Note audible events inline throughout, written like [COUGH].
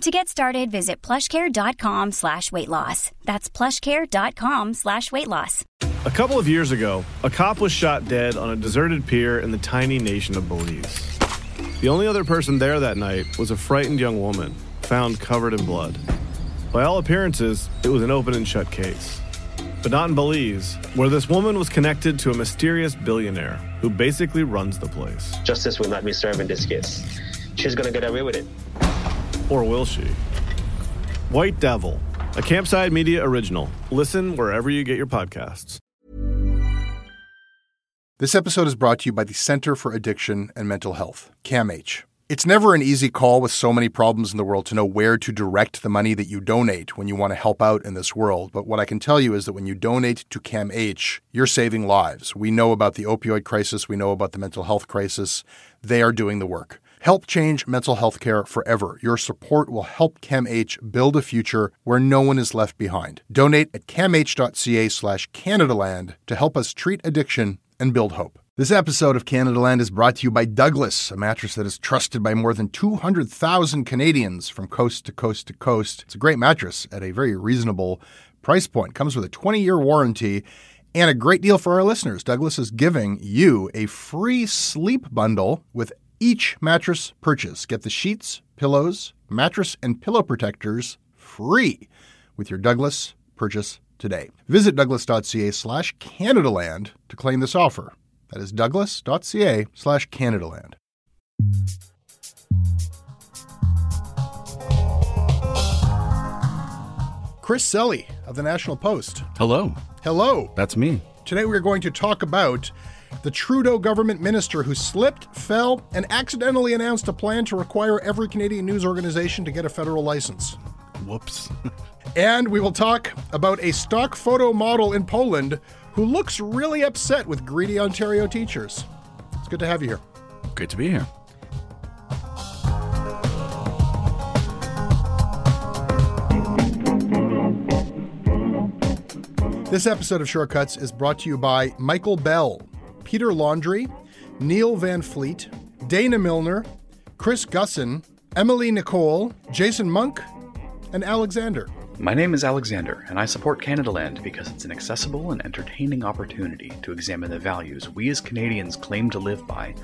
To get started, visit plushcare.com slash weight loss. That's plushcare.com slash weight loss. A couple of years ago, a cop was shot dead on a deserted pier in the tiny nation of Belize. The only other person there that night was a frightened young woman, found covered in blood. By all appearances, it was an open and shut case. But not in Belize, where this woman was connected to a mysterious billionaire who basically runs the place. Justice will not be served in this case. She's gonna get away with it. Or will she? White Devil, a Campside Media original. Listen wherever you get your podcasts. This episode is brought to you by the Center for Addiction and Mental Health, CAMH. It's never an easy call with so many problems in the world to know where to direct the money that you donate when you want to help out in this world. But what I can tell you is that when you donate to CAMH, you're saving lives. We know about the opioid crisis, we know about the mental health crisis. They are doing the work. Help change mental health care forever. Your support will help CAMH build a future where no one is left behind. Donate at camh.ca slash Canadaland to help us treat addiction and build hope. This episode of Canadaland is brought to you by Douglas, a mattress that is trusted by more than 200,000 Canadians from coast to coast to coast. It's a great mattress at a very reasonable price point. Comes with a 20-year warranty and a great deal for our listeners. Douglas is giving you a free sleep bundle with each mattress purchase. Get the sheets, pillows, mattress, and pillow protectors free with your Douglas purchase today. Visit douglas.ca slash Canadaland to claim this offer. That is douglas.ca slash Canadaland. Chris Selly of the National Post. Hello, Hello. that's me. Today we're going to talk about the Trudeau government minister who slipped, fell, and accidentally announced a plan to require every Canadian news organization to get a federal license. Whoops. [LAUGHS] And we will talk about a stock photo model in Poland who looks really upset with greedy Ontario teachers. It's good to have you here. Great to be here. This episode of Shortcuts is brought to you by Michael Bell, Peter Laundry, Neil Van Fleet, Dana Milner, Chris Gusson, Emily Nicole, Jason Monk, and Alexander. My name is Alexander, and I support Canadaland because it's an accessible and entertaining opportunity to examine the values we as Canadians claim to live by,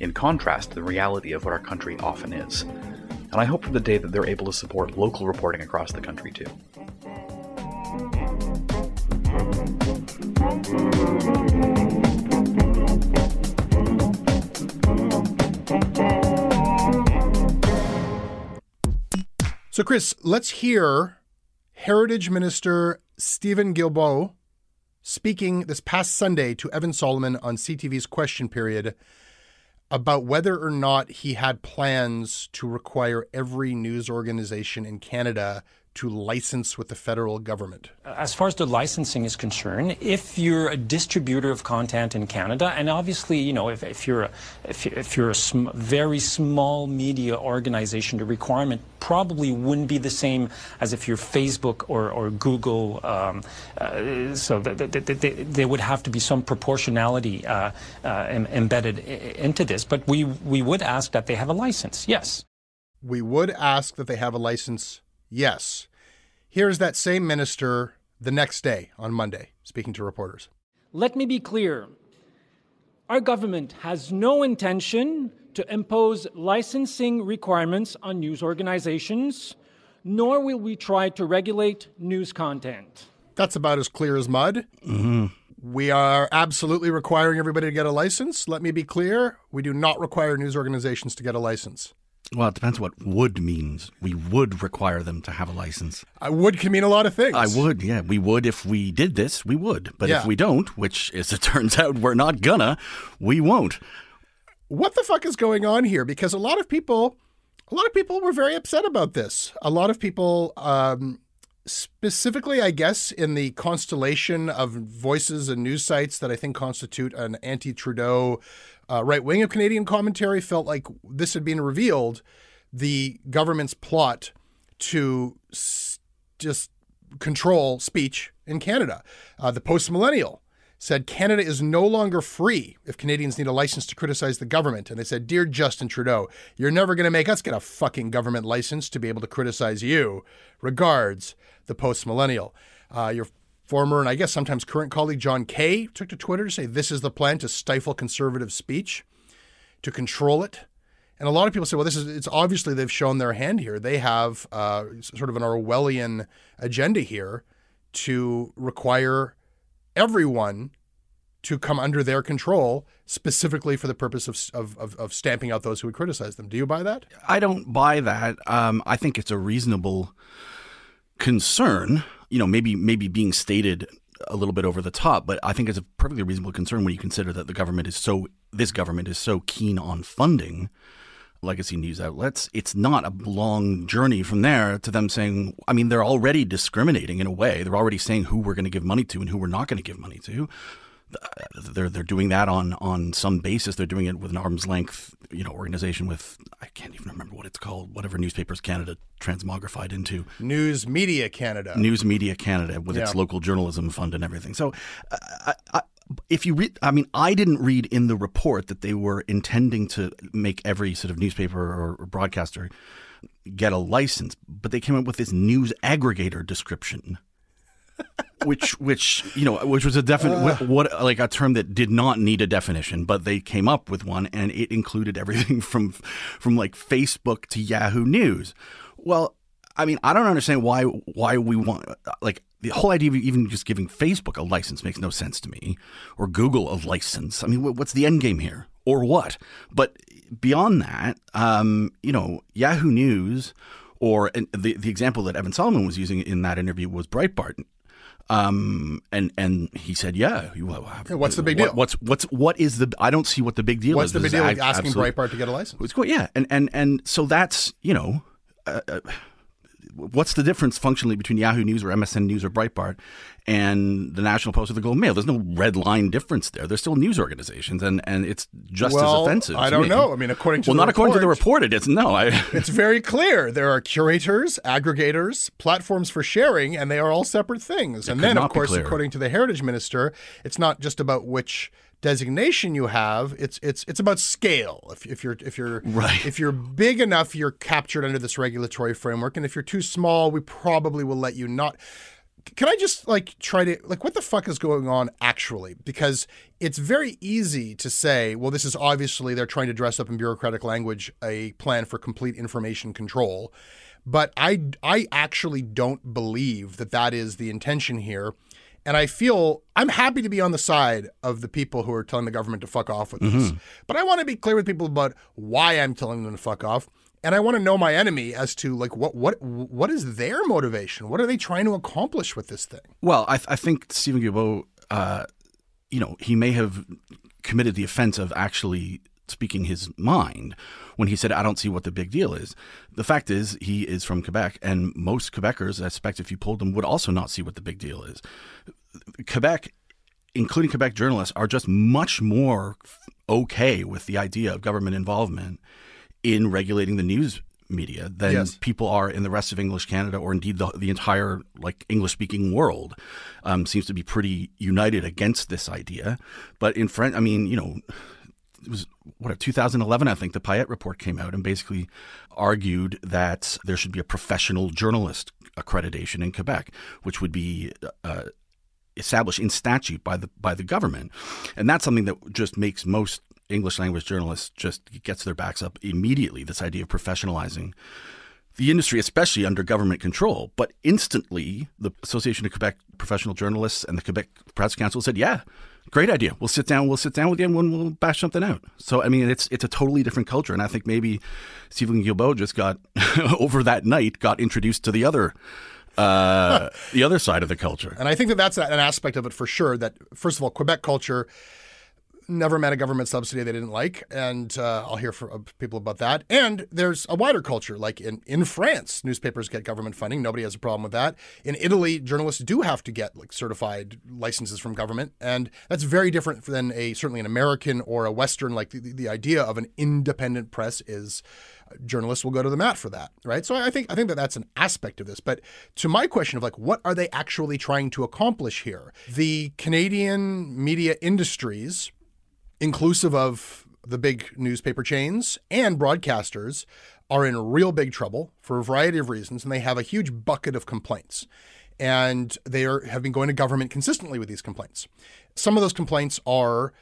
in contrast to the reality of what our country often is. And I hope for the day that they're able to support local reporting across the country too. So, Chris, let's hear Heritage Minister Stephen Guilbeault speaking this past Sunday to Evan Solomon on CTV's question period about whether or not he had plans to require every news organization in Canada to license with the federal government. As far as the licensing is concerned, if you're a distributor of content in Canada, and obviously, you know, if, if you're a, if, if you're a sm- very small media organization, the requirement probably wouldn't be the same as if you're Facebook or, or Google. Um, uh, so th- th- th- th- there would have to be some proportionality uh, uh, em- embedded i- into this. But we, we would ask that they have a license, yes. We would ask that they have a license, yes. Here's that same minister the next day on Monday speaking to reporters. Let me be clear. Our government has no intention to impose licensing requirements on news organizations, nor will we try to regulate news content. That's about as clear as mud. Mm-hmm. We are absolutely requiring everybody to get a license. Let me be clear we do not require news organizations to get a license. Well, it depends what would means. We would require them to have a license. I would can mean a lot of things. I would, yeah. We would if we did this, we would. But Yeah. if we don't, which as it [LAUGHS] turns out we're not gonna, we won't. What the fuck is going on here? Because a lot of people, a lot of people were very upset about this. A lot of people um, specifically, I guess, in the constellation of voices and news sites that I think constitute an anti Trudeau uh, right wing of Canadian commentary, felt like this had been revealed the government's plot to s- just control speech in Canada. Uh, the post millennial said Canada is no longer free if Canadians need a license to criticize the government. And they said, Dear Justin Trudeau, you're never going to make us get a fucking government license to be able to criticize you. Regards, the post millennial. Uh, your former and I guess sometimes current colleague John Kay took to Twitter to say this is the plan to stifle conservative speech, to control it. And a lot of people say, well, this is, it's obviously they've shown their hand here. They have uh, sort of an Orwellian agenda here to require everyone to come under their control specifically for the purpose of, of, of, of stamping out those who would criticize them. Do you buy that? I don't buy that. Um, I think it's a reasonable concern. You know, maybe maybe being stated a little bit over the top, but I think it's a perfectly reasonable concern when you consider that the government is so this government is so keen on funding legacy news outlets. It's not a long journey from there to them saying, I mean, they're already discriminating in a way. They're already saying who we're going to give money to and who we're not going to give money to. They're they're doing that on on some basis. They're doing it with an arm's length, you know, organization with I can't even remember what it's called. Whatever Newspapers Canada transmogrified into News Media Canada. News Media Canada with its local journalism fund and everything. So, uh, I, I, if you read, I mean, I didn't read in the report that they were intending to make every sort of newspaper or, or broadcaster get a license, but they came up with this news aggregator description. [LAUGHS] which, which you know, which was a definite what like a term that did not need a definition, but they came up with one, and it included everything [LAUGHS] from from like Facebook to Yahoo News. Well, I mean, I don't understand why why we want like the whole idea of even just giving Facebook a license makes no sense to me, or Google a license. I mean, what's the end game here, or what? But beyond that, um, you know, Yahoo News, or and the the example that Evan Solomon was using in that interview was Breitbart. Um and and he said, yeah. well, Yeah, what's the big what- deal? What's what's what is the? I don't see what the big deal What's is. What's the big deal with asking Breitbart to get a license? it's cool, yeah, and and and so that's you know, uh, uh, what's the difference functionally between Yahoo News or MSN News or Breitbart and the National Post or the Globe Mail? There's no red line difference there. They're still news organizations, and and it's just Well, as offensive. I don't know. I mean, according to well, the not according to the report- report, it is no. I, [LAUGHS] It's very clear. There are curators, aggregators, platforms for sharing, and they are all separate things. and then, of course, according to the heritage minister, it's not just about which designation you have. It's it's it's about scale. If, if you're if you're Right. if you're big enough, you're captured under this regulatory framework, and if you're too small, we probably will let you not. Can I just like try to like what the fuck is going on actually? Because it's very easy to say, well, this is obviously they're trying to dress up in bureaucratic language a plan for complete information control, but I I actually don't believe that that is the intention here. And I feel I'm happy to be on the side of the people who are telling the government to fuck off with this. But I want to be clear with people about why I'm telling them to fuck off. And I want to know my enemy as to like what what what is their motivation? What are they trying to accomplish with this thing? Well, I, th- I think Stephen Guilbeault, uh, you know, he may have committed the offense of actually speaking his mind when he said, I don't see what the big deal is. The fact is, he is from Quebec, and most Quebecers, I suspect if you polled them, would also not see what the big deal is. Quebec, including Quebec journalists, are just much more okay with the idea of government involvement in regulating the news media than Yes. people are in the rest of English Canada or indeed the, the entire like English speaking world um, seems to be pretty united against this idea. But in French, I mean, you know, it was what 2011 I think the Payette report came out and basically argued that there should be a professional journalist accreditation in Quebec, which would be uh, established in statute by the by the government, and that's something that just makes most English language journalists just gets their backs up immediately. This idea of professionalizing the industry, especially under government control. But instantly, the Association of Quebec Professional Journalists and the Quebec Press Council said, "Yeah, great idea. We'll sit down. We'll sit down with you and we'll, we'll bash something out." So, I mean, it's it's a totally different culture, and I think maybe Stephen Guilbeault just got [LAUGHS] over that night got introduced to the other. Uh, [LAUGHS] the other side of the culture. And I think that that's an aspect of it for sure. That first of all, Quebec culture, never met a government subsidy they didn't like, and uh, I'll hear from people about that. And there's a wider culture, like in in France, newspapers get government funding. Nobody has a problem with that. In Italy, journalists do have to get like certified licenses from government, and that's very different than a certainly an American or a Western. Like the, the idea of an independent press is journalists will go to the mat for that, right? So I think I think that that's an aspect of this. But to my question of like, what are they actually trying to accomplish here? The Canadian media industries, inclusive of the big newspaper chains and broadcasters, are in real big trouble for a variety of reasons, and they have a huge bucket of complaints. And they are, have been going to government consistently with these complaints. Some of those complaints are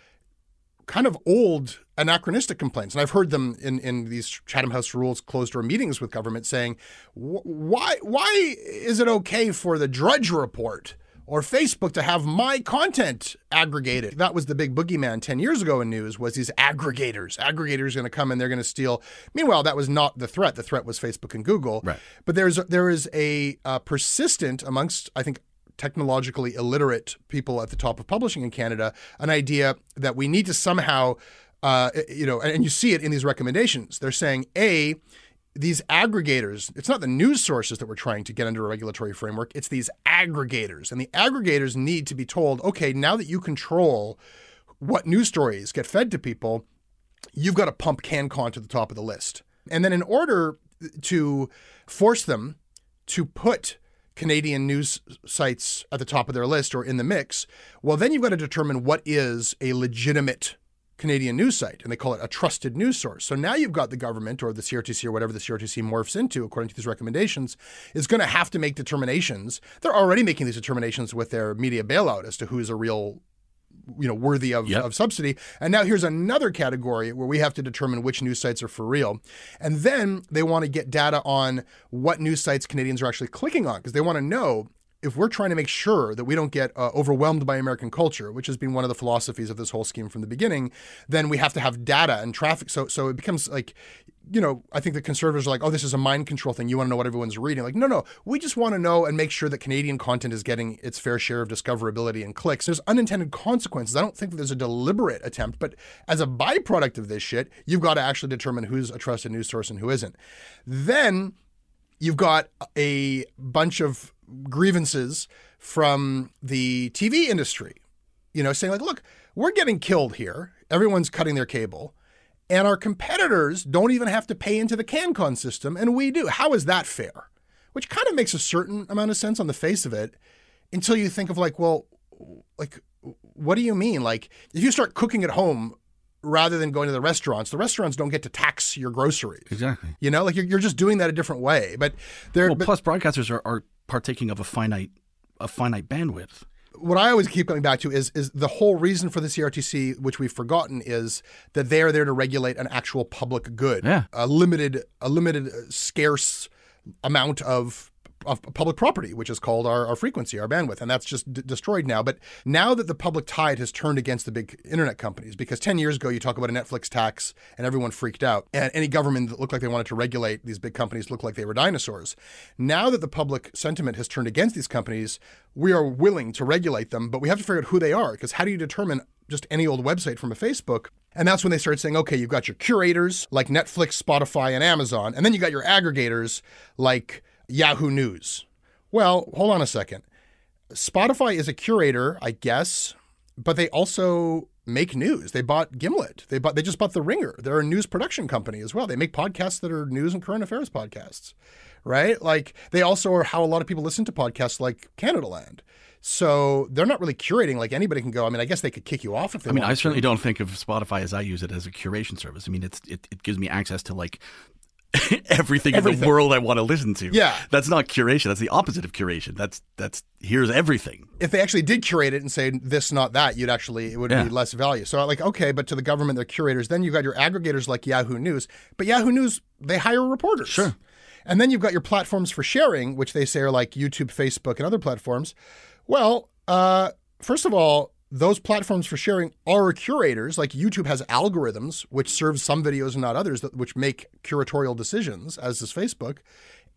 kind of old anachronistic complaints. And I've heard them in, in these Chatham House rules closed door meetings with government saying, why, why is it okay for the Drudge Report or Facebook to have my content aggregated? That was the big boogeyman 10 years ago in news was these aggregators. Aggregators are going to come and they're going to steal. Meanwhile, that was not the threat. The threat was Facebook and Google. Right. But there's there is a uh, persistent amongst, I think, technologically illiterate people at the top of publishing in Canada an idea that we need to somehow, uh, you know, and you see it in these recommendations. They're saying, A, these aggregators, it's not the news sources that we're trying to get under a regulatory framework, it's these aggregators. And the aggregators need to be told, okay, now that you control what news stories get fed to people, you've got to pump CanCon to the top of the list. And then in order to force them to put Canadian news sites at the top of their list or in the mix, well, then you've got to determine what is a legitimate Canadian news site, and they call it a trusted news source. So now you've got the government or the CRTC or whatever the CRTC morphs into, according to these recommendations, is going to have to make determinations. They're already making these determinations with their media bailout as to who's a real you know worthy of, yep. of subsidy and now here's another category where we have to determine which news sites are for real and then they want to get data on what news sites canadians are actually clicking on because they want to know if we're trying to make sure that we don't get uh, overwhelmed by American culture, which has been one of the philosophies of this whole scheme from the beginning, then we have to have data and traffic. So, so it becomes like, you know, I think the conservatives are like, oh, this is a mind control thing. You want to know what everyone's reading? Like, no, no, we just want to know and make sure that Canadian content is getting its fair share of discoverability and clicks. There's unintended consequences. I don't think there's a deliberate attempt, but as a byproduct of this shit, you've got to actually determine who's a trusted news source and who isn't. Then you've got a bunch of grievances from the TV industry, you know, saying like, look, we're getting killed here. Everyone's cutting their cable. And our competitors don't even have to pay into the CanCon system, and we do. How is that fair? Which kind of makes a certain amount of sense on the face of it until you think of like, well, like, what do you mean? Like, if you start cooking at home rather than going to the restaurants. The restaurants don't get to tax your groceries. Exactly. You know, like you're, you're just doing that a different way. But there. Well, but, plus broadcasters are, are partaking of a finite a finite bandwidth. What I always keep coming back to is is the whole reason for the CRTC, which we've forgotten, is that they are there to regulate an actual public good, yeah. a limited, a limited, uh, scarce amount of of public property, which is called our, our frequency, our bandwidth, and that's just d- destroyed now. But now that the public tide has turned against the big internet companies, because 10 years ago you talk about a Netflix tax and everyone freaked out, and any government that looked like they wanted to regulate these big companies looked like they were dinosaurs. Now that the public sentiment has turned against these companies, we are willing to regulate them, but we have to figure out who they are, because how do you determine just any old website from a Facebook? And that's when they started saying, okay, you've got your curators like Netflix, Spotify, and Amazon, and then you got your aggregators like Yahoo News. Well, hold on a second. Spotify is a curator, I guess, but they also make news. They bought Gimlet. They bought they just bought The Ringer. They're a news production company as well. They make podcasts that are news and current affairs podcasts. Right? Like they also are how a lot of people listen to podcasts like Canadaland. So they're not really curating like anybody can go. I mean, I guess they could kick you off if they I mean, I certainly to. don't think of Spotify as I use it as a curation service. I mean, it's it, it gives me access to like everything, [LAUGHS] everything, in the world I want to listen to. Yeah, that's not curation. That's the opposite of curation. That's that's here's everything. If they actually did curate it and say this, not that, you'd actually it would yeah. be less value. So like, okay, but to the government, they're curators. Then you've got your aggregators like Yahoo News, but Yahoo News they hire reporters. Sure. And then you've got your platforms for sharing, which they say are like YouTube, Facebook, and other platforms. Well, uh, first of all, those platforms for sharing are curators. Like YouTube has algorithms which serve some videos and not others, that, which make curatorial decisions, as does Facebook.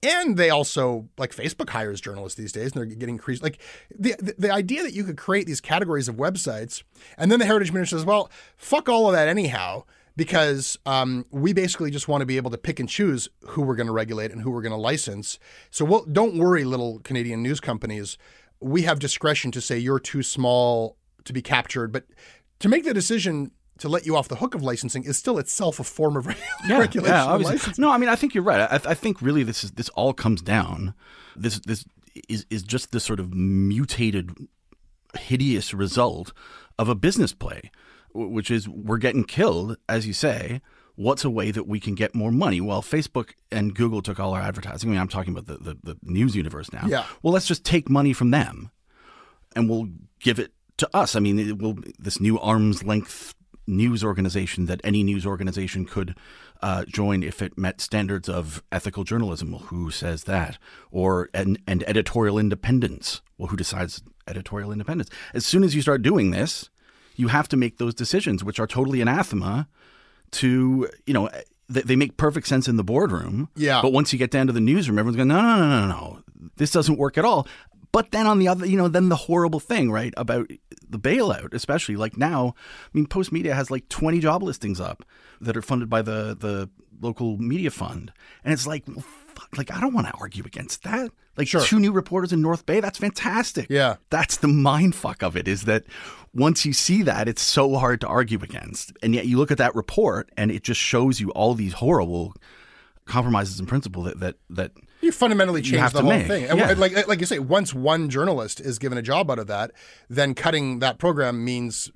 And they also like Facebook hires journalists these days, and they're getting increased. Like the, the the idea that you could create these categories of websites, and then the heritage minister says, "Well, fuck all of that anyhow." because um, we basically just want to be able to pick and choose who we're going to regulate and who we're going to license. So we'll, don't worry, little Canadian news companies. We have discretion to say you're too small to be captured, but to make the decision to let you off the hook of licensing is still itself a form of [LAUGHS] yeah, regulation. Yeah, obviously. No, I mean, I think you're right. I, I think really this is this all comes down. This this is is just this sort of mutated, hideous result of a business play which is we're getting killed, as you say. What's a way that we can get more money? Well, Facebook and Google took all our advertising. I mean, I'm talking about the, the, the news universe now. Yeah. Well, let's just take money from them and we'll give it to us. I mean, it will this new arm's length news organization that any news organization could uh, join if it met standards of ethical journalism. Well, who says that? Or and, and editorial independence. Well, who decides editorial independence? As soon as you start doing this, you have to make those decisions, which are totally anathema to, you know, they make perfect sense in the boardroom. Yeah. But once you get down to the newsroom, everyone's going, no, no, no, no, no. This doesn't work at all. But then on the other, you know, then the horrible thing, right, about the bailout, especially like now, I mean, Postmedia has like 20 job listings up that are funded by the the local media fund. And it's like, well, fuck, like I don't want to argue against that. Like Sure. two new reporters in North Bay, that's fantastic. Yeah. That's the mind fuck of it is that once you see that, it's so hard to argue against. And yet you look at that report and it just shows you all these horrible compromises in principle that that, that You fundamentally You change have the whole make. thing. And Yeah. like like you say, once one journalist is given a job out of that, then cutting that program means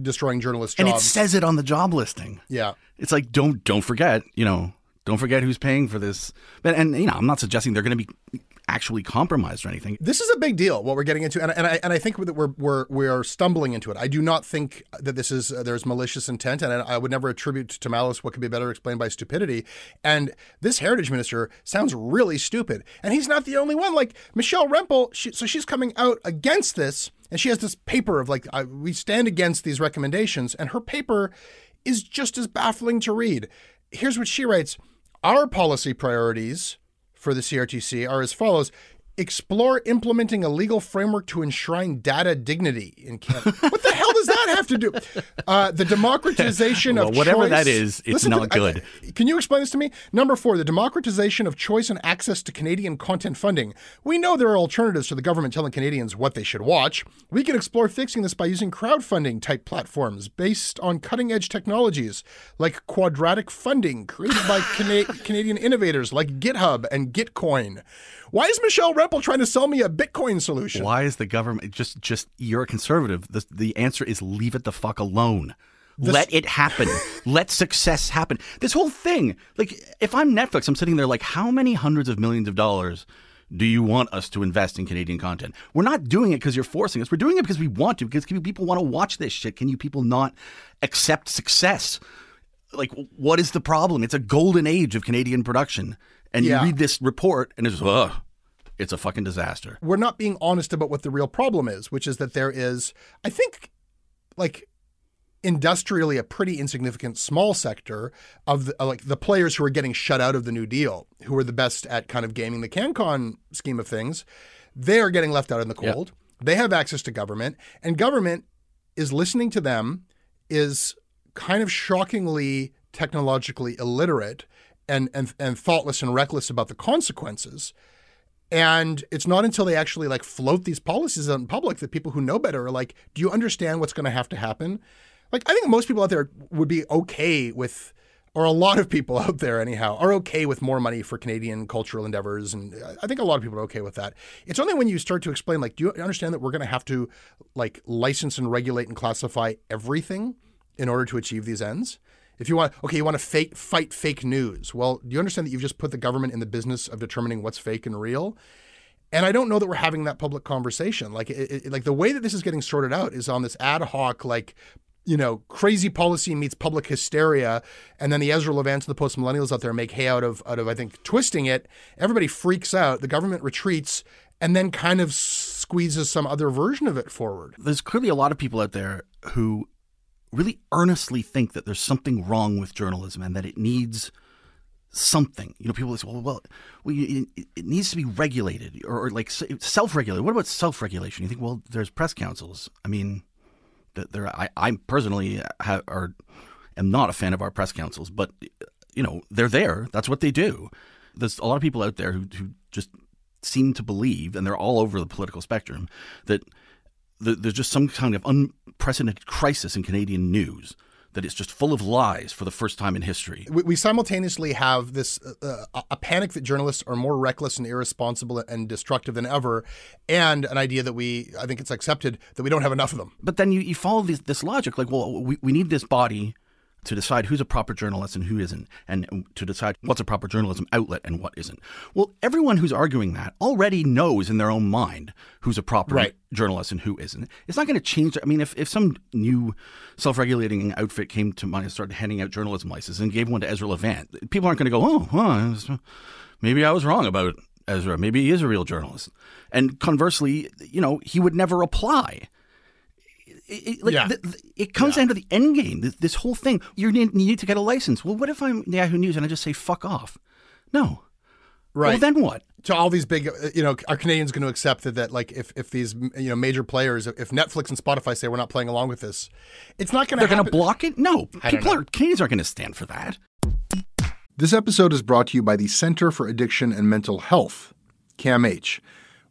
destroying journalists' and it says it on the job listing. yeah. It's like don't don't forget, you know, don't forget who's paying for this. But and you know, I'm not suggesting they're going to be actually compromised or anything. This is a big deal. What we're getting into, and, and I and I think that we're we're we are stumbling into it. I do not think that this is uh, there's malicious intent, and I would never attribute to malice what could be better explained by stupidity. And this heritage minister sounds really stupid, and he's not the only one. Like Michelle Rempel, she, so she's coming out against this, and she has this paper of like I, we stand against these recommendations, and her paper is just as baffling to read. Here's what she writes: Our policy priorities for the CRTC are as follows. Explore implementing a legal framework to enshrine data dignity in Canada. What the hell does that have to do? Uh, the democratization [LAUGHS] Well, of whatever choice. that is, it's Listen not me. I- good. can you explain this to me? Number four, the democratization of choice and access to Canadian content funding. We know there are alternatives to the government telling Canadians what they should watch. We can explore fixing this by using crowdfunding type platforms based on cutting edge technologies like quadratic funding created by Cana- [LAUGHS] Canadian innovators like GitHub and Gitcoin. Why is Michelle Trying to sell me a Bitcoin solution? Why is the government just just you're a conservative? The the answer is leave it the fuck alone. Let it happen. [LAUGHS] Let success happen. This whole thing, like if I'm Netflix, I'm sitting there like, how many hundreds of millions of dollars do you want us to invest in Canadian content? We're not doing it because you're forcing us. We're doing it because we want to. Because can you people want to watch this shit. Can you people not accept success? Like, what is the problem? It's a golden age of Canadian production, and Yeah. you read this report, and it's ugh, it's a fucking disaster. we're not being honest about what the real problem is, which is that there is, I think, like industrially a pretty insignificant small sector of the, uh, like the players who are getting shut out of the New Deal, who are the best at kind of gaming the CanCon scheme of things. They are getting left out in the cold. They have access to government, and government is listening to them, is kind of shockingly technologically illiterate and, and, and thoughtless and reckless about the consequences. And it's not until they actually like float these policies out in public that people who know better are like, do you understand what's going to have to happen? Like, I think most people out there would be okay with, or a lot of people [LAUGHS] out there anyhow, are okay with more money for Canadian cultural endeavors. And I think a lot of people are okay with that. It's only when you start to explain, like, do you understand that we're going to have to like license and regulate and classify everything in order to achieve these ends? If you want, okay, you want to fake, fight fake news. Well, do you understand that you've just put the government in the business of determining what's fake and real? And I don't know that we're having that public conversation. Like, it, it- like the way that this is getting sorted out is on this ad hoc, like, you know, crazy policy meets public hysteria, and then the Ezra Levants and the post millennials out there make hay out of out of I think twisting it. Everybody freaks out. The government retreats, and then kind of squeezes some other version of it forward. there's clearly a lot of people out there who really earnestly think that there's something wrong with journalism and that it needs something. You know, people say, well, well, well it, it needs to be regulated or, or like self-regulated. What about self-regulation? You think, well, there's press councils. I mean, there. I, I personally have, are am not a fan of our press councils, but you know, they're there. That's what they do. There's a lot of people out there who, who just seem to believe, and they're all over the political spectrum, that there's just some kind of unprecedented crisis in Canadian news that it's just full of lies for the first time in history. We, we simultaneously have this uh, uh, a panic that journalists are more reckless and irresponsible and destructive than ever, and an idea that we I think it's accepted that we don't have enough of them. But then you, you follow this, this logic like, well, we, we need this body to decide who's a proper journalist and who isn't, and to decide what's a proper journalism outlet and what isn't. Well, everyone who's arguing that already knows in their own mind who's a proper right. journalist and who isn't. It's not going to change. I mean, if, if some new self regulating outfit came to mind and started handing out journalism licenses and gave one to Ezra Levant, people aren't going to go, oh, huh, maybe I was wrong about Ezra. Maybe he is a real journalist. And conversely, you know, he would never apply it, like, yeah. the, it comes yeah. down to the end game. This, this whole thing. You need, you need to get a license. Well, what if I'm Yahoo News and I just say fuck off? No. Right. Well, then what? To all these big, uh, you know, are Canadians going to accept that, that like, if, if these, you know, major players, if Netflix and Spotify say we're not playing along with this, it's not going to They're going to block it? No. People are, Canadians aren't going to stand for that. This episode is brought to you by the Center for Addiction and Mental Health, CAMH.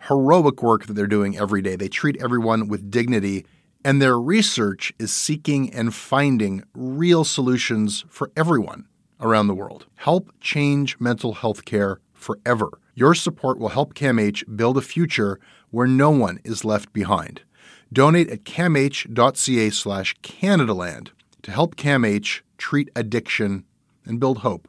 heroic work that they're doing every day. They treat everyone with dignity, and their research is seeking and finding real solutions for everyone around the world. Help change mental health care forever. Your support will help CAMH build a future where no one is left behind. Donate at camh.ca slash Canadaland to help CAMH treat addiction and build hope.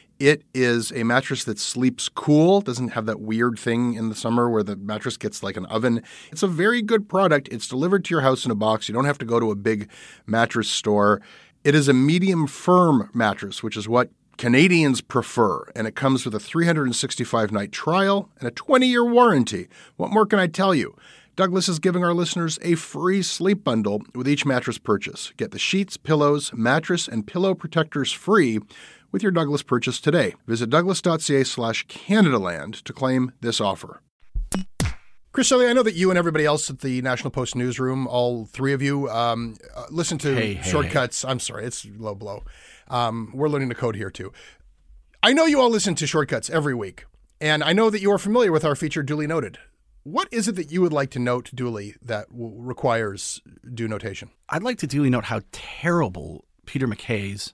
It is a mattress that sleeps cool, doesn't have that weird thing in the summer where the mattress gets like an oven. It's a very good product. It's delivered to your house in a box. You don't have to go to a big mattress store. It is a medium firm mattress, which is what Canadians prefer, and it comes with a 365 night trial and a 20 year warranty. What more can I tell you? Douglas is giving our listeners a free sleep bundle with each mattress purchase. Get the sheets, pillows, mattress, and pillow protectors free with your Douglas purchase today. Visit douglas.ca slash Canadaland to claim this offer. Chris Selly, I know that you and everybody else at the National Post newsroom, all three of you, um, uh, listen to hey, hey, shortcuts. Hey. I'm sorry, it's low blow. Um, we're learning the code here too. I know you all listen to shortcuts every week, and I know that you are familiar with our feature, Duly Noted. What is it that you would like to note duly that w- requires due notation? I'd like to duly note how terrible Peter MacKay's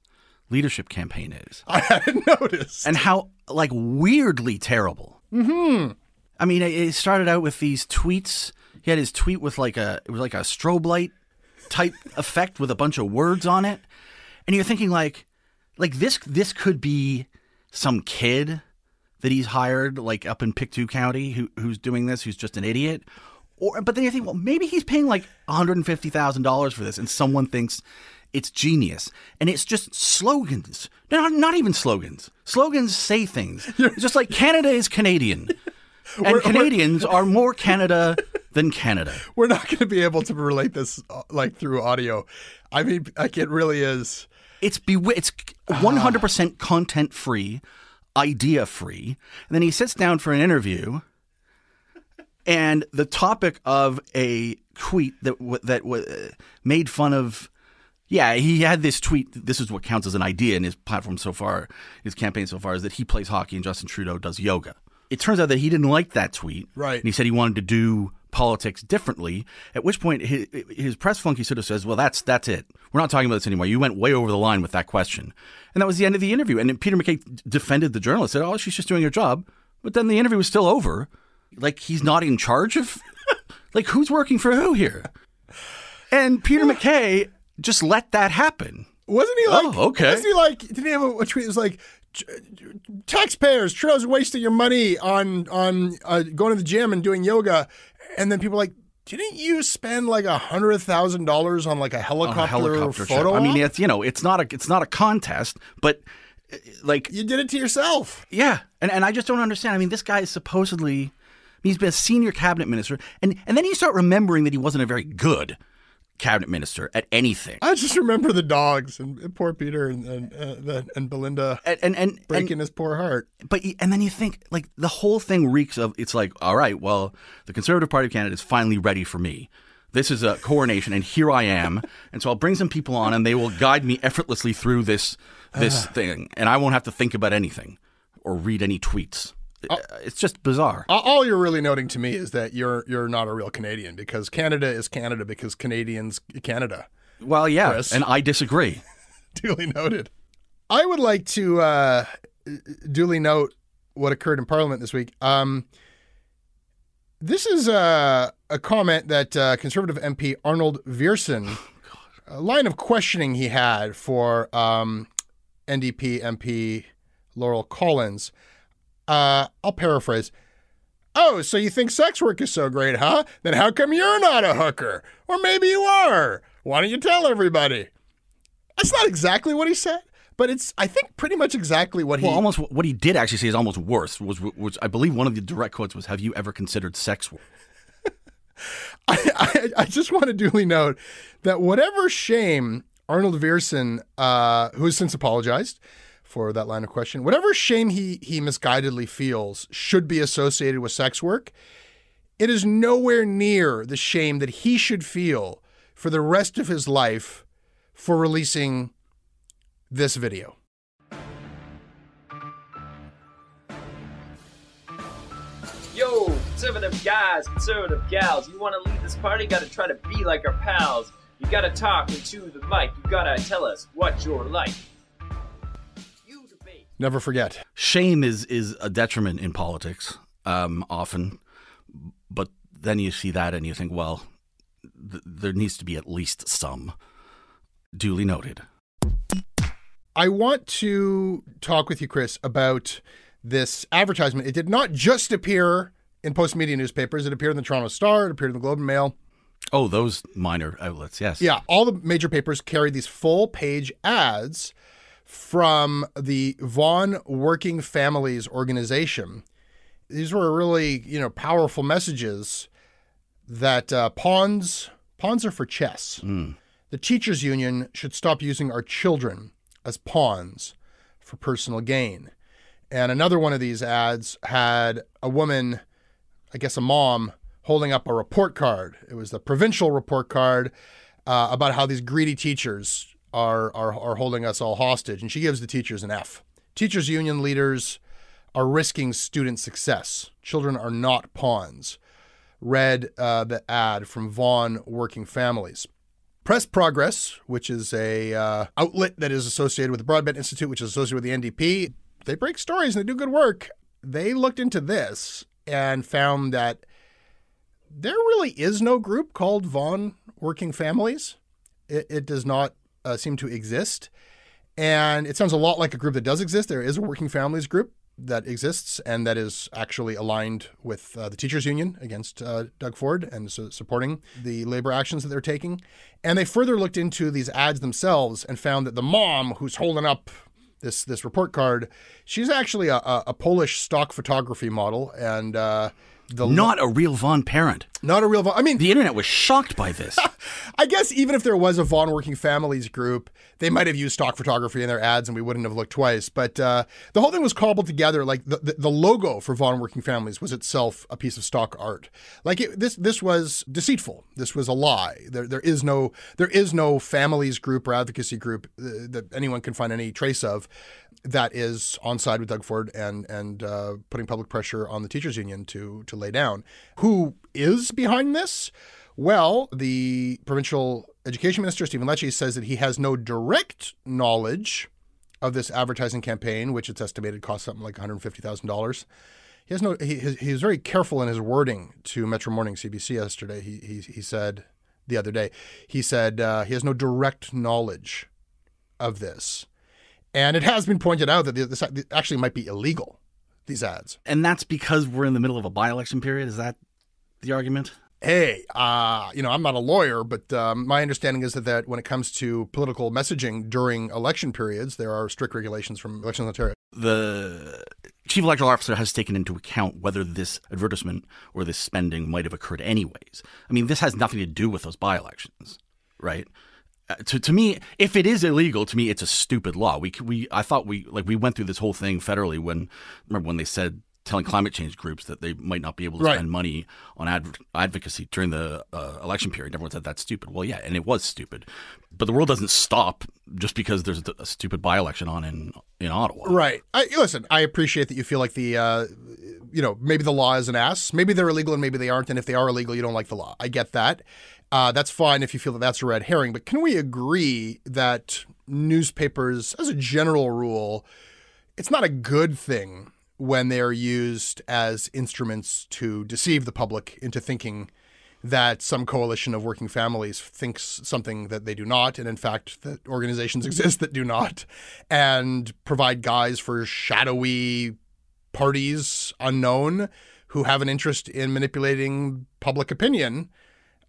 leadership campaign is. [LAUGHS] I hadn't noticed. And how like weirdly terrible. Hmm. I mean, it started out with these tweets. He had his tweet with like a it was like a strobe light type [LAUGHS] effect with a bunch of words on it, and you're thinking like, like this this could be some kid that he's hired like up in Pictou County who who's doing this who's just an idiot. Or, but then you think, well, maybe he's paying like $150,000 for this, and someone thinks it's genius. And it's just slogans. Not, not even slogans. Slogans say things. [LAUGHS] It's just like Canada is Canadian. [LAUGHS] And we're, Canadians we're, [LAUGHS] are more Canada than Canada. We're not going to be able to relate this uh, like through audio. I mean, like it really is. It's be it's 100% content free, idea free. And then he sits down for an interview, and the topic of a tweet that that uh, made fun of yeah, he had this tweet. This is what counts as an idea in his platform so far, his campaign so far, is that he plays hockey and Justin Trudeau does yoga. it turns out that he didn't like that tweet. Right. And he said he wanted to do politics differently. At which point his, his press flunky sort of says, "Well, that's that's it. We're not talking about this anymore. You went way over the line with that question." And that was the end of the interview. And Peter MacKay defended the journalist, said, "Oh, she's just doing her job." But then the interview was still over. Like he's not in charge of [LAUGHS] like who's working for who here? And Peter MacKay just let that happen. Wasn't he like? Oh, okay. Wasn't he like? Didn't he have a, a tweet? It was like, "J- taxpayers, Trudeau's wasting your money on on uh, going to the gym and doing yoga, and then people are like, didn't you spend like a hundred thousand dollars on like a helicopter, a helicopter trip. photo? I mean, it's you know, it's not a it's not a contest, but uh, like you did it to yourself. yeah, and and I just don't understand. I mean, this guy is supposedly he's been a senior cabinet minister, and and then you start remembering that he wasn't a very good cabinet minister at anything. I just remember the dogs and, and poor Peter and and, uh, and Belinda And and and, breaking and his poor heart. but and then you think like the whole thing reeks of it's like all right, well, the Conservative Party of Canada is finally ready for me. This is a coronation, and here I am, [LAUGHS] and so I'll bring some people on, and they will guide me effortlessly through this this thing, and I won't have to think about anything or read any tweets. It's just bizarre. All you're really noting to me is that you're you're not a real Canadian because Canada is Canada because Canadians Canada. Well, yeah, Chris. and I disagree. [LAUGHS] duly noted. I would like to uh, duly note what occurred in Parliament this week. Um, this is uh, a comment that uh, Conservative MP Arnold Viersen, [SIGHS] a line of questioning he had for um, NDP MP Laurel Collins. Uh, I'll paraphrase. Oh, so you think sex work is so great, huh? Then how come you're not a hooker? Or maybe you are. Why don't you tell everybody? That's not exactly what he said, but it's I think pretty much exactly what he Well, almost what he did actually say is almost worse. Was which I believe one of the direct quotes was, "Have you ever considered sex work?" [LAUGHS] I, I, I just want to duly note that whatever shame Arnold Viersen, uh, who has since apologized for that line of question, whatever shame he he misguidedly feels should be associated with sex work, it is nowhere near the shame that he should feel for the rest of his life for releasing this video. Yo, conservative guys, conservative gals, you want to lead this party? Gotta try to be like our pals. You gotta talk into the mic. You gotta tell us what you're like. Never forget. Shame is is a detriment in politics, um, often. But then you see that and you think, well, th- there needs to be at least some. Duly noted. I want to talk with you, Chris, about this advertisement. It did not just appear in post media newspapers, it appeared in the Toronto Star, it appeared in the Globe and Mail. Oh, those minor outlets, yes. Yeah, all the major papers carried these full page ads from the Vaughan Working Families Organization. These were really, you know, powerful messages that uh, pawns pawns are for chess. The teachers union should stop using our children as pawns for personal gain. And another one of these ads had a woman, I guess a mom, holding up a report card. It was the provincial report card uh, about how these greedy teachers are, are are holding us all hostage, and she gives the teachers an F. Teachers union leaders are risking student success. Children are not pawns. Read uh, the ad from Vaughan Working Families. Press Progress, which is a uh, outlet that is associated with the Broadbent Institute, which is associated with the NDP, they break stories and they do good work. They looked into this and found that there really is no group called Vaughan Working Families. It, it does not uh, seem to exist. And it sounds a lot like a group that does exist. There is a Working Families group that exists and that is actually aligned with uh, the teachers union against uh, Doug Ford and so supporting the labor actions that they're taking. And they further looked into these ads themselves and found that the mom who's holding up this this report card, she's actually a, a, Polish stock photography model, and uh, The Not a real Vaughan parent. not a real. Vaughan. I mean, The internet was shocked by this. [LAUGHS] I guess even if there was a Vaughan Working Families group, they might have used stock photography in their ads, and we wouldn't have looked twice. But uh, the whole thing was cobbled together. Like the, the, the logo for Vaughan Working Families was itself a piece of stock art. Like it, this, this was deceitful. This was a lie. There, there is no, there is no families group or advocacy group uh, that anyone can find any trace of that is on side with Doug Ford and and uh, putting public pressure on the teachers union to to lay down. Who is behind this? Well, the provincial education minister Stephen Lecce says that he has no direct knowledge of this advertising campaign, which it's estimated cost something like one hundred fifty thousand dollars. He has no. He, he was very careful in his wording to Metro Morning CBC yesterday. He he, he said the other day. He said uh, he has no direct knowledge of this. And it has been pointed out that this actually might be illegal, these ads. and that's because we're in the middle of a by election period. Is that the argument? Hey, uh, you know, I'm not a lawyer, but um, my understanding is that, that when it comes to political messaging during election periods, there are strict regulations from Elections Ontario. The chief electoral officer has taken into account whether this advertisement or this spending might have occurred anyways. I mean, this has nothing to do with those by elections, right? Uh, to, to me, if it is illegal, to me, it's a stupid law. We we I thought we like we went through this whole thing federally when remember when they said telling climate change groups that they might not be able to Right. spend money on adv- advocacy during the uh, election period. Everyone said that's stupid. Well, yeah, and it was stupid. But the world doesn't stop just because there's a, a stupid by election on in in Ottawa. Right. I, listen, I appreciate that you feel like the, uh, you know, maybe the law is an ass. Maybe they're illegal and maybe they aren't. And if they are illegal, you don't like the law. I get that. Uh, that's fine if you feel that that's a red herring. But can we agree that newspapers, as a general rule, it's not a good thing when they're used as instruments to deceive the public into thinking that some coalition of working families thinks something that they do not, and in fact, that organizations exist that do not, and provide guys for shadowy parties unknown who have an interest in manipulating public opinion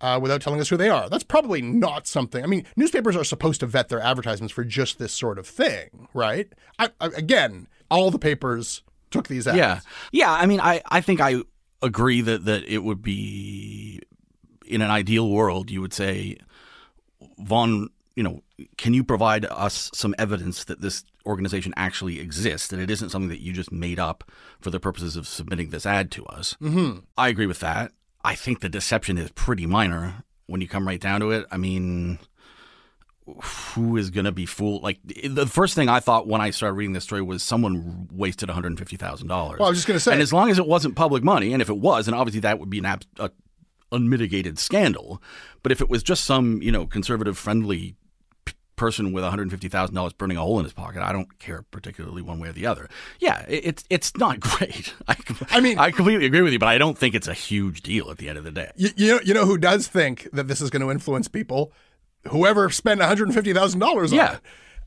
uh, without telling us who they are. That's probably not something. I mean, newspapers are supposed to vet their advertisements for just this sort of thing, right? I, I, again, all the papers took these ads. Yeah, yeah. I mean, I, I think I agree that that it would be in an ideal world, you would say, Vaughan, you know, can you provide us some evidence that this organization actually exists, that it isn't something that you just made up for the purposes of submitting this ad to us? Mm-hmm. I agree with that. I think the deception is pretty minor when you come right down to it. I mean, who is going to be fooled? Like the first thing I thought when I started reading this story was someone wasted one hundred fifty thousand dollars. Well, I was just going to say, And as long as it wasn't public money, and if it was, and obviously that would be an ab- a unmitigated scandal. But if it was just some you know conservative friendly person with one hundred fifty thousand dollars burning a hole in his pocket, I don't care particularly one way or the other. Yeah, it's it's not [LAUGHS] great. I, I mean- I completely agree with you, but I don't think it's a huge deal at the end of the day. you, you know, you know who does think that this is going to influence people? Whoever spent one hundred fifty thousand dollars on Yeah. it.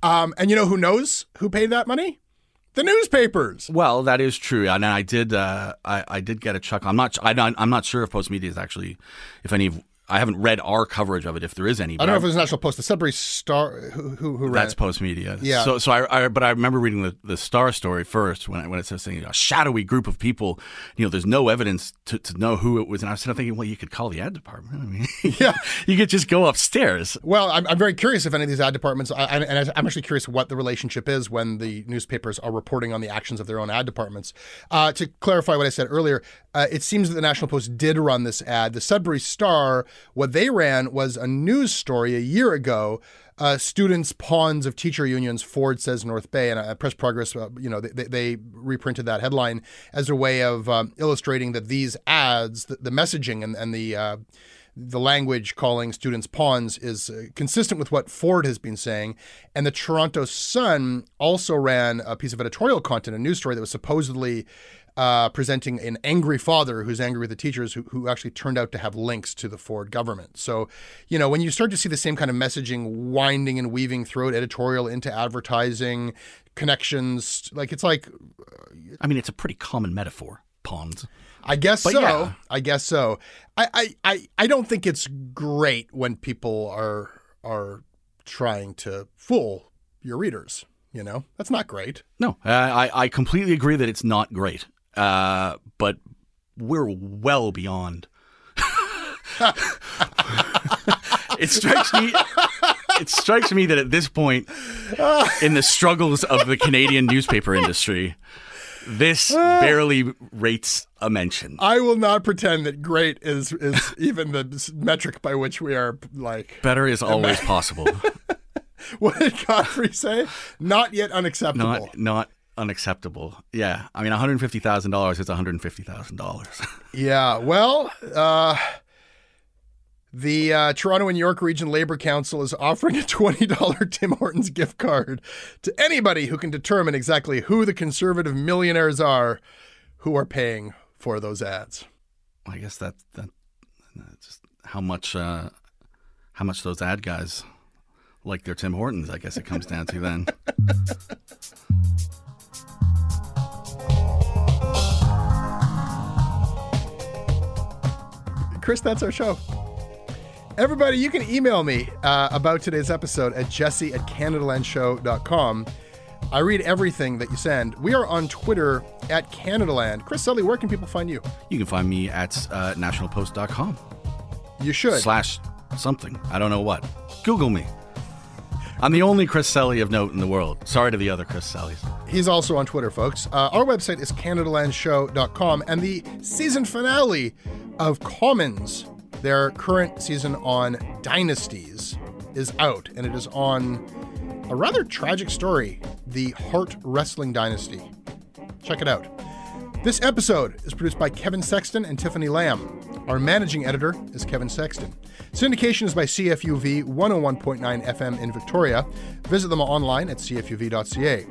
Um, and you know who knows who paid that money? The newspapers. Well, that is true, and I did. Uh, I, I did get a chuckle. I'm not. I, I'm not sure if Postmedia is actually, if any of. I haven't read our coverage of it, if there is any. I don't know if it was National Post. The Sudbury Star. Who who, who That's? Postmedia. Yeah. So, so I, I, but I remember reading the, the Star story first when it, when it says saying a shadowy group of people. You know, there's no evidence to, to know who it was, and I was thinking, well, you could call the ad department. [LAUGHS] I mean, Yeah. you could just go upstairs. Well, I'm, I'm very curious if any of these ad departments, I, and and I'm actually curious what the relationship is when the newspapers are reporting on the actions of their own ad departments. Uh, to clarify what I said earlier, uh, it seems that the National Post did run this ad. The Sudbury Star, what they ran was a news story a year ago. Uh, students pawns of teacher unions, Ford says North Bay, and uh, PressProgress, uh, you know, they, they, reprinted that headline as a way of um, illustrating that these ads, the, the messaging and, and the uh, the language calling students pawns is uh, consistent with what Ford has been saying. And the Toronto Sun also ran a piece of editorial content, a news story that was supposedly uh, presenting an angry father who's angry with the teachers who, who actually turned out to have links to the Ford government. So, you know, when you start to see the same kind of messaging winding and weaving through it, editorial into advertising, connections, like it's like, I mean, it's a pretty common metaphor. Pawns. I guess But so. yeah. I guess so. I, I, I, I don't think it's great when people are are trying to fool your readers. You know, that's not great. No, I I completely agree that it's not great. Uh, but we're well beyond. it strikes me. It strikes me that at this point, in the struggles of the Canadian newspaper industry, this barely rates a mention. I will not pretend that great is is even the metric by which we are like. Better is always possible. [LAUGHS] What did Godfrey say? Not yet unacceptable. Not not unacceptable. Yeah, I mean, one hundred fifty thousand dollars is one hundred fifty thousand dollars. [LAUGHS] Yeah, well, uh, the uh, Toronto and York Region Labor Council is offering a $20 [LAUGHS] Tim Hortons gift card to anybody who can determine exactly who the conservative millionaires are who are paying for those ads. I guess that that that's just how much uh, how much those ad guys like their Tim Hortons. I guess it comes down to then. [LAUGHS] Chris, that's our show. Everybody, you can email me uh, about today's episode at jesse at CanadaLandShow.com. I read everything that you send. We are on Twitter at CanadaLand. Chris Selly, where can people find you? You can find me at uh, nationalpost.com You should. slash something. I don't know what. Google me. I'm the only Chris Selly of note in the world. Sorry to the other Chris Sellys. He's also on Twitter, folks. Uh, our website is CanadaLandShow.com, and the season finale of Commons, their current season on dynasties, is out, and it is on a rather tragic story the Hart Wrestling Dynasty. Check it out. This episode is produced by Kevin Sexton and Tiffany Lamb. Our managing editor is Kevin Sexton. Syndication is by CFUV 101.9 FM in Victoria. Visit them online at cfuv.ca.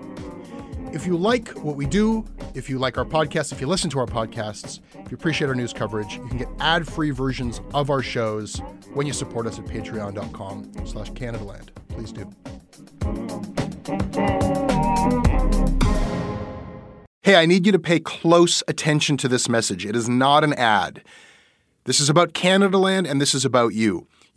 If you like what we do, if you like our podcast, if you listen to our podcasts, if you appreciate our news coverage, you can get ad-free versions of our shows when you support us at patreon.com slash Canadaland. Please do. Hey, I need you to pay close attention to this message. It is not an ad. This is about Canadaland and this is about you.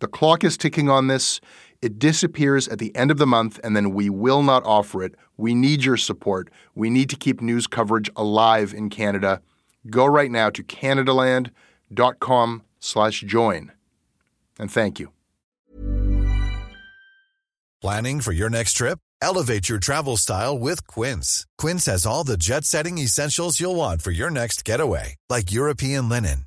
The clock is ticking on this. It disappears at the end of the month, and then we will not offer it. We need your support. We need to keep news coverage alive in Canada. Go right now to canadaland.com slash join. And thank you. Planning for your next trip? Elevate your travel style with Quince. Quince has all the jet setting essentials you'll want for your next getaway, like European linen,